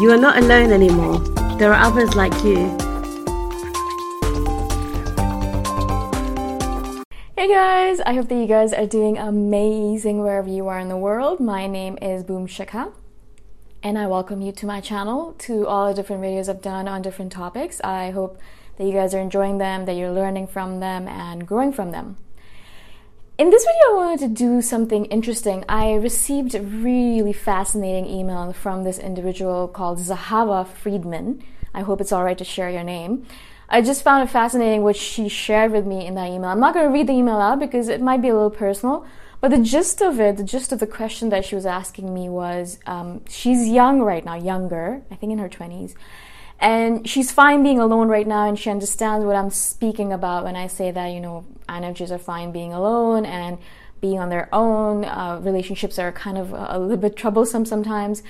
You are not alone anymore. There are others like you. Hey guys, I hope that you guys are doing amazing wherever you are in the world. My name is Boom Shikha, and I welcome you to my channel, to all the different videos I've done on different topics. I hope that you guys are enjoying them, that you're learning from them, and growing from them. In this video, I wanted to do something interesting. I received a really fascinating email from this individual called Zahava Friedman. I hope it's alright to share your name. I just found it fascinating what she shared with me in that email. I'm not going to read the email out because it might be a little personal, but the gist of it, the gist of the question that she was asking me was um, she's young right now, younger, I think in her 20s, and she's fine being alone right now, and she understands what I'm speaking about when I say that, you know, INFJs are fine being alone and being on their own. Uh, relationships are kind of a little bit troublesome sometimes.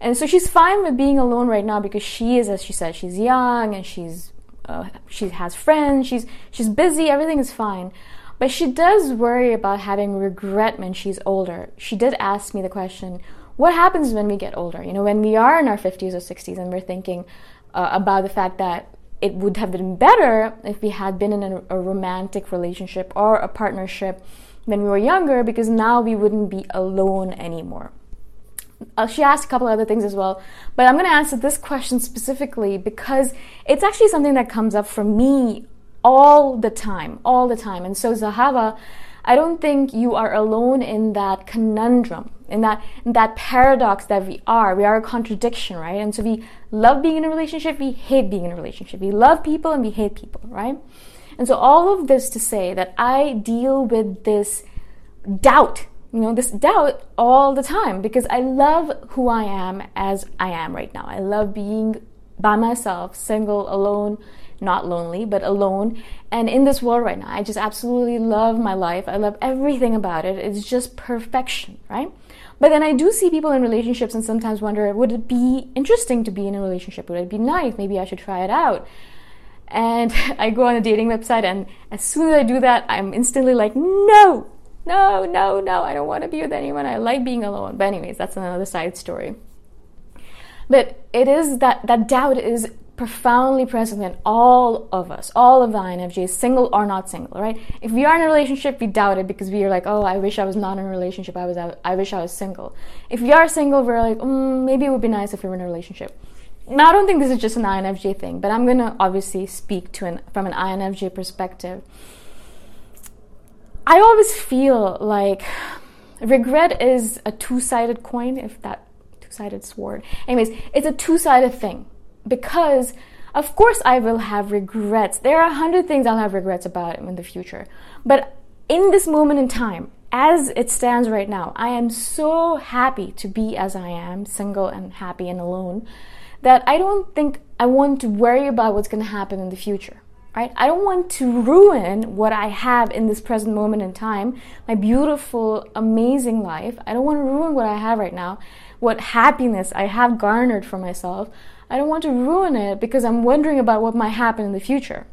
And so she's fine with being alone right now because she is, as she said, she's young and she's uh, she has friends, she's she's busy, everything is fine. But she does worry about having regret when she's older. She did ask me the question, what happens when we get older? You know, when we are in our 50s or 60s and we're thinking uh, about the fact that it would have been better if we had been in a, a romantic relationship or a partnership when we were younger because now we wouldn't be alone anymore. Uh, she asked a couple other things as well, but I'm going to answer this question specifically because it's actually something that comes up for me all the time, all the time. And so, Zahava, I don't think you are alone in that conundrum, in that in that paradox that we are. We are a contradiction, right? And so we love being in a relationship, we hate being in a relationship. We love people and we hate people, right? And so all of this to say that I deal with this doubt, you know, this doubt all the time because I love who I am as I am right now. I love being by myself, single, alone, not lonely, but alone. And in this world right now, I just absolutely love my life. I love everything about it. It's just perfection, right? But then I do see people in relationships and sometimes wonder would it be interesting to be in a relationship? Would it be nice? Maybe I should try it out. And I go on a dating website, and as soon as I do that, I'm instantly like, no, no, no, no, I don't want to be with anyone. I like being alone. But, anyways, that's another side story. But it is that that doubt is profoundly present in all of us, all of the INFJs, single or not single, right? If we are in a relationship, we doubt it because we are like, oh, I wish I was not in a relationship. I was, I wish I was single. If we are single, we're like, mm, maybe it would be nice if we were in a relationship. Now, I don't think this is just an INFJ thing, but I'm gonna obviously speak to an from an INFJ perspective. I always feel like regret is a two-sided coin, if that two-sided sword. Anyways, it's a two-sided thing because of course I will have regrets. There are a hundred things I'll have regrets about in the future. But in this moment in time, as it stands right now, I am so happy to be as I am, single and happy and alone, that I don't think I want to worry about what's going to happen in the future. Right? I don't want to ruin what I have in this present moment in time, my beautiful, amazing life. I don't want to ruin what I have right now, what happiness I have garnered for myself I don't want to ruin it because I'm wondering about what might happen in the future.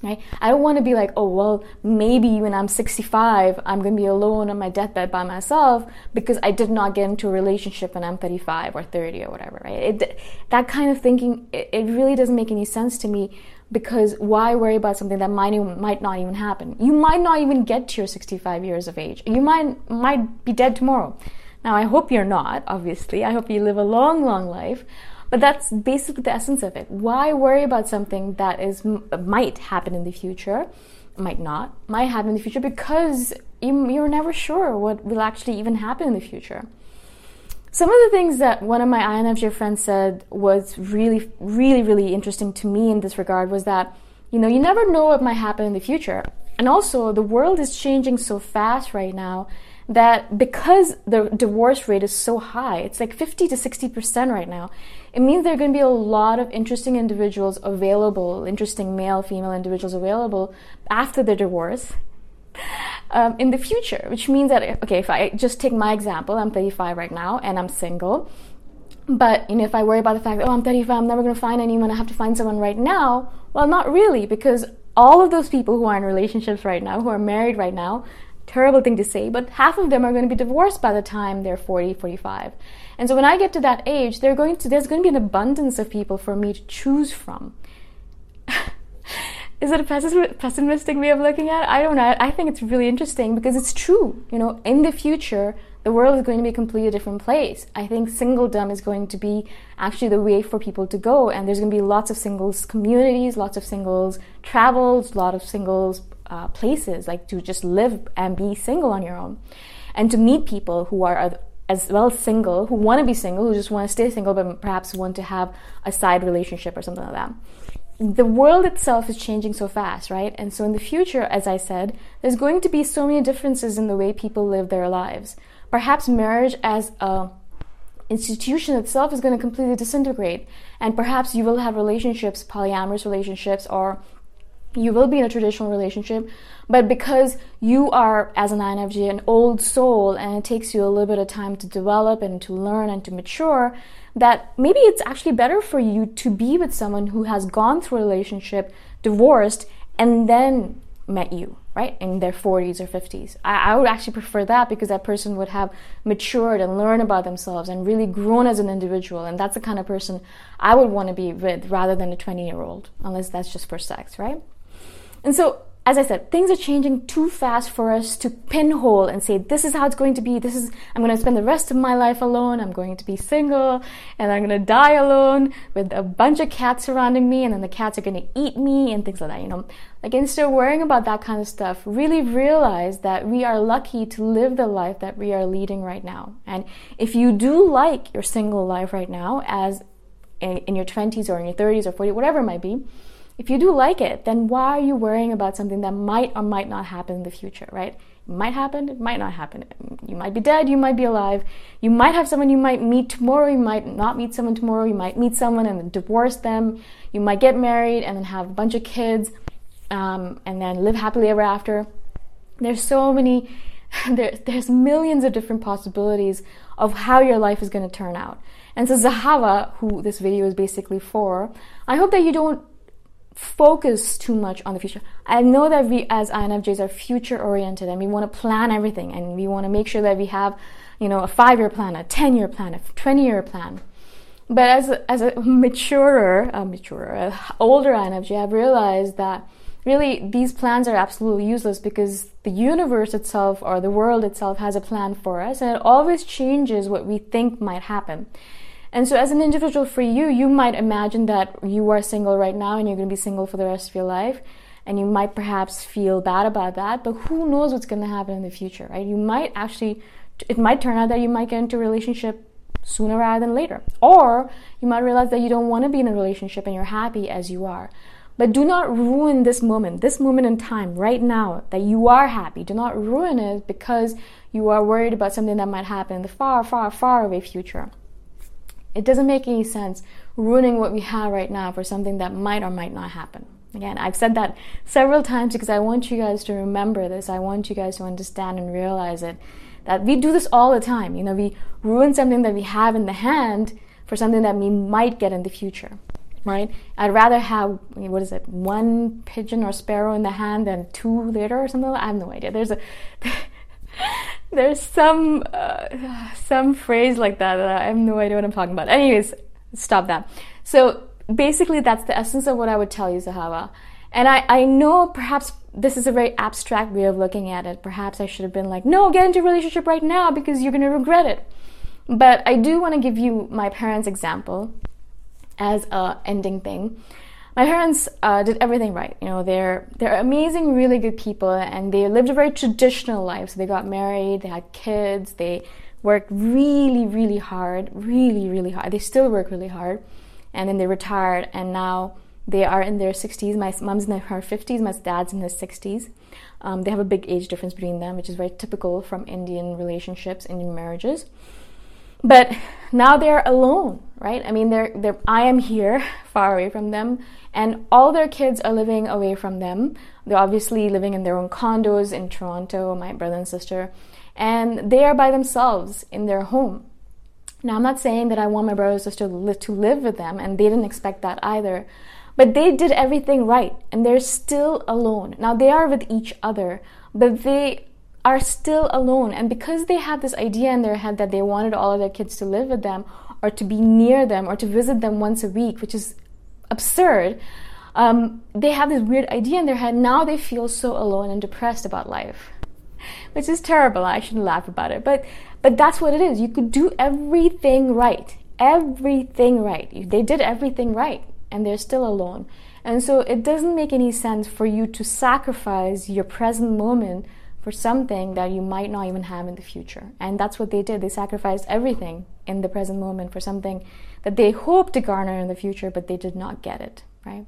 Right? I don't want to be like, oh, well, maybe when I'm 65, I'm going to be alone on my deathbed by myself because I did not get into a relationship when I'm 35 or 30 or whatever, right? It, that kind of thinking, it, it really doesn't make any sense to me because why worry about something that might, might not even happen? You might not even get to your 65 years of age. You might, might be dead tomorrow. Now, I hope you're not, obviously. I hope you live a long, long life. But that's basically the essence of it. Why worry about something that is might happen in the future, might not, might happen in the future because you're never sure what will actually even happen in the future. Some of the things that one of my INFJ friends said was really, really, really interesting to me in this regard was that, you know, you never know what might happen in the future. And also, the world is changing so fast right now that because the divorce rate is so high, it's like 50 to 60% right now, it means there are going to be a lot of interesting individuals available, interesting male, female individuals available after the divorce um, in the future, which means that, okay, if I just take my example, I'm 35 right now and I'm single. But you know, if I worry about the fact that oh, I'm 35, I'm never going to find anyone, I have to find someone right now. Well, not really, because all of those people who are in relationships right now, who are married right now, terrible thing to say, but half of them are going to be divorced by the time they're 40, 45. And so when I get to that age, they're going to, there's going to be an abundance of people for me to choose from. Is it a pessimistic way of looking at it? I don't know. I think it's really interesting because it's true. You know, in the future, the world is going to be a completely different place. I think singledom is going to be actually the way for people to go, and there's going to be lots of singles communities, lots of singles travels, lot of singles uh, places, like to just live and be single on your own, and to meet people who are as well single, who want to be single, who just want to stay single, but perhaps want to have a side relationship or something like that. The world itself is changing so fast, right? And so in the future, as I said, there's going to be so many differences in the way people live their lives. Perhaps marriage as a institution itself is going to completely disintegrate, and perhaps you will have relationships, polyamorous relationships, or you will be in a traditional relationship, but because you are, as an INFJ, an old soul and it takes you a little bit of time to develop and to learn and to mature, that maybe it's actually better for you to be with someone who has gone through a relationship, divorced, and then met you, right, in their 40s or 50s. I, I would actually prefer that because that person would have matured and learned about themselves and really grown as an individual. And that's the kind of person I would want to be with rather than a 20 year old, unless that's just for sex, right? And so as I said, things are changing too fast for us to pinhole and say, this is how it's going to be. This is, I'm going to spend the rest of my life alone. I'm going to be single and I'm going to die alone with a bunch of cats surrounding me and then the cats are going to eat me and things like that, you know. Like instead of worrying about that kind of stuff, really realize that we are lucky to live the life that we are leading right now. And if you do like your single life right now as in, in your 20s or in your 30s or 40s, whatever it might be, if you do like it, then why are you worrying about something that might or might not happen in the future, right? It might happen, it might not happen. You might be dead, you might be alive. You might have someone you might meet tomorrow, you might not meet someone tomorrow, you might meet someone and divorce them. You might get married and then have a bunch of kids um, and then live happily ever after. There's so many, there, there's millions of different possibilities of how your life is going to turn out. And so Zahava, who this video is basically for, I hope that you don't focus too much on the future. I know that we as INFJs are future oriented and we want to plan everything and we want to make sure that we have, you know, a five year plan, a 10 year plan, a 20 year plan. But as a, as a maturer, a maturer, older INFJ, I've realized that really these plans are absolutely useless because the universe itself or the world itself has a plan for us and it always changes what we think might happen. And so, as an individual, for you, you might imagine that you are single right now and you're going to be single for the rest of your life. And you might perhaps feel bad about that, but who knows what's going to happen in the future, right? You might actually, it might turn out that you might get into a relationship sooner rather than later. Or you might realize that you don't want to be in a relationship and you're happy as you are. But do not ruin this moment, this moment in time, right now, that you are happy. Do not ruin it because you are worried about something that might happen in the far, far, far away future. It doesn't make any sense ruining what we have right now for something that might or might not happen. Again, I've said that several times because I want you guys to remember this. I want you guys to understand and realize it. That we do this all the time. You know, we ruin something that we have in the hand for something that we might get in the future. Right? I'd rather have what is it, one pigeon or sparrow in the hand than two later or something. I have no idea. There's a there's some uh, some phrase like that, that I have no idea what I'm talking about. Anyways, stop that. So basically, that's the essence of what I would tell you, Zahava. And I, I know perhaps this is a very abstract way of looking at it. Perhaps I should have been like, no, get into a relationship right now because you're going to regret it. But I do want to give you my parents' example as a ending thing my parents uh, did everything right. You know, they're they're amazing, really good people, and they lived a very traditional life. So they got married, they had kids, they worked really, really hard, really, really hard. They still work really hard, and then they retired, and now they are in their 60s. My mom's in her 50s, my dad's in his 60s. Um, they have a big age difference between them, which is very typical from Indian relationships, Indian marriages. But now they're alone, right? I mean, they're, they're, I am here, far away from them, and all their kids are living away from them. They're obviously living in their own condos in Toronto, my brother and sister, and they are by themselves in their home. Now, I'm not saying that I want my brother and sister to live with them, and they didn't expect that either. But they did everything right, and they're still alone. Now, they are with each other, but they are still alone. And because they had this idea in their head that they wanted all of their kids to live with them, or to be near them, or to visit them once a week, which is absurd, um, they have this weird idea in their head. Now they feel so alone and depressed about life, which is terrible. I shouldn't laugh about it, but but that's what it is. You could do everything right, everything right. They did everything right, and they're still alone. And so it doesn't make any sense for you to sacrifice your present moment for something that you might not even have in the future. And that's what they did. They sacrificed everything in the present moment for something that they hoped to garner in the future, but they did not get it, right?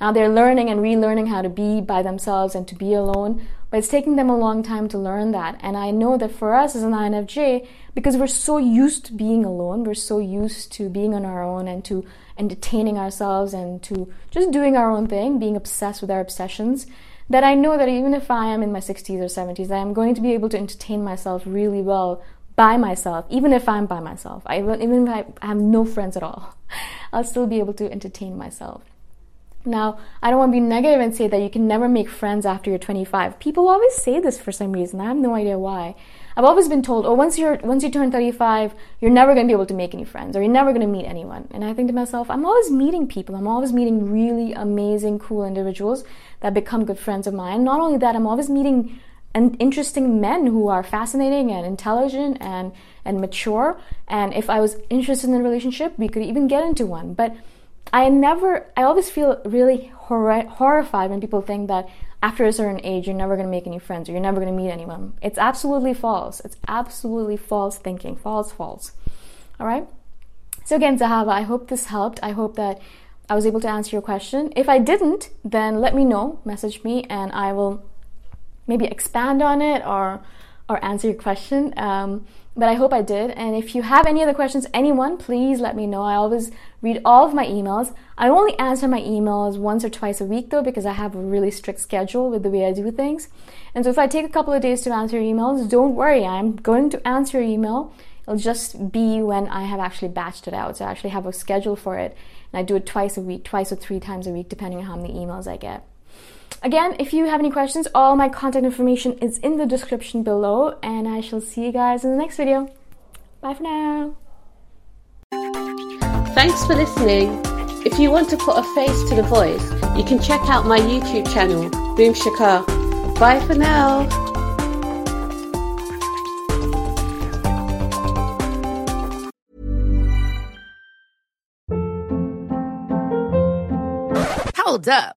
Now they're learning and relearning how to be by themselves and to be alone, but it's taking them a long time to learn that. And I know that for us as an INFJ, because we're so used to being alone, we're so used to being on our own and to entertaining ourselves and to just doing our own thing, being obsessed with our obsessions, that I know that even if I am in my 60s or 70s, I am going to be able to entertain myself really well by myself, even if I'm by myself. I, even if I have no friends at all, I'll still be able to entertain myself. Now, I don't want to be negative and say that you can never make friends after you're 25. People always say this for some reason. I have no idea why. I've always been told, oh, once you're once you turn 35, you're never going to be able to make any friends, or you're never going to meet anyone. And I think to myself, I'm always meeting people. I'm always meeting really amazing, cool individuals that become good friends of mine. Not only that, I'm always meeting and interesting men who are fascinating and intelligent and and mature. And if I was interested in a relationship, we could even get into one. But I never, I always feel really hor- horrified when people think that after a certain age, you're never going to make any friends or you're never going to meet anyone. It's absolutely false. It's absolutely false thinking. False, false. All right? So, again, Zahava, I hope this helped. I hope that I was able to answer your question. If I didn't, then let me know, message me, and I will maybe expand on it or or answer your question. Um, but I hope I did. And if you have any other questions, anyone, please let me know. I always read all of my emails. I only answer my emails once or twice a week though, because I have a really strict schedule with the way I do things. And so if I take a couple of days to answer your emails, don't worry, I'm going to answer your email. It'll just be when I have actually batched it out. So I actually have a schedule for it. And I do it twice a week, twice or three times a week, depending on how many emails I get. Again, if you have any questions, all my contact information is in the description below, and I shall see you guys in the next video. Bye for now. Thanks for listening. If you want to put a face to the voice, you can check out my YouTube channel, Boom Shikha. Bye for now. Hold up.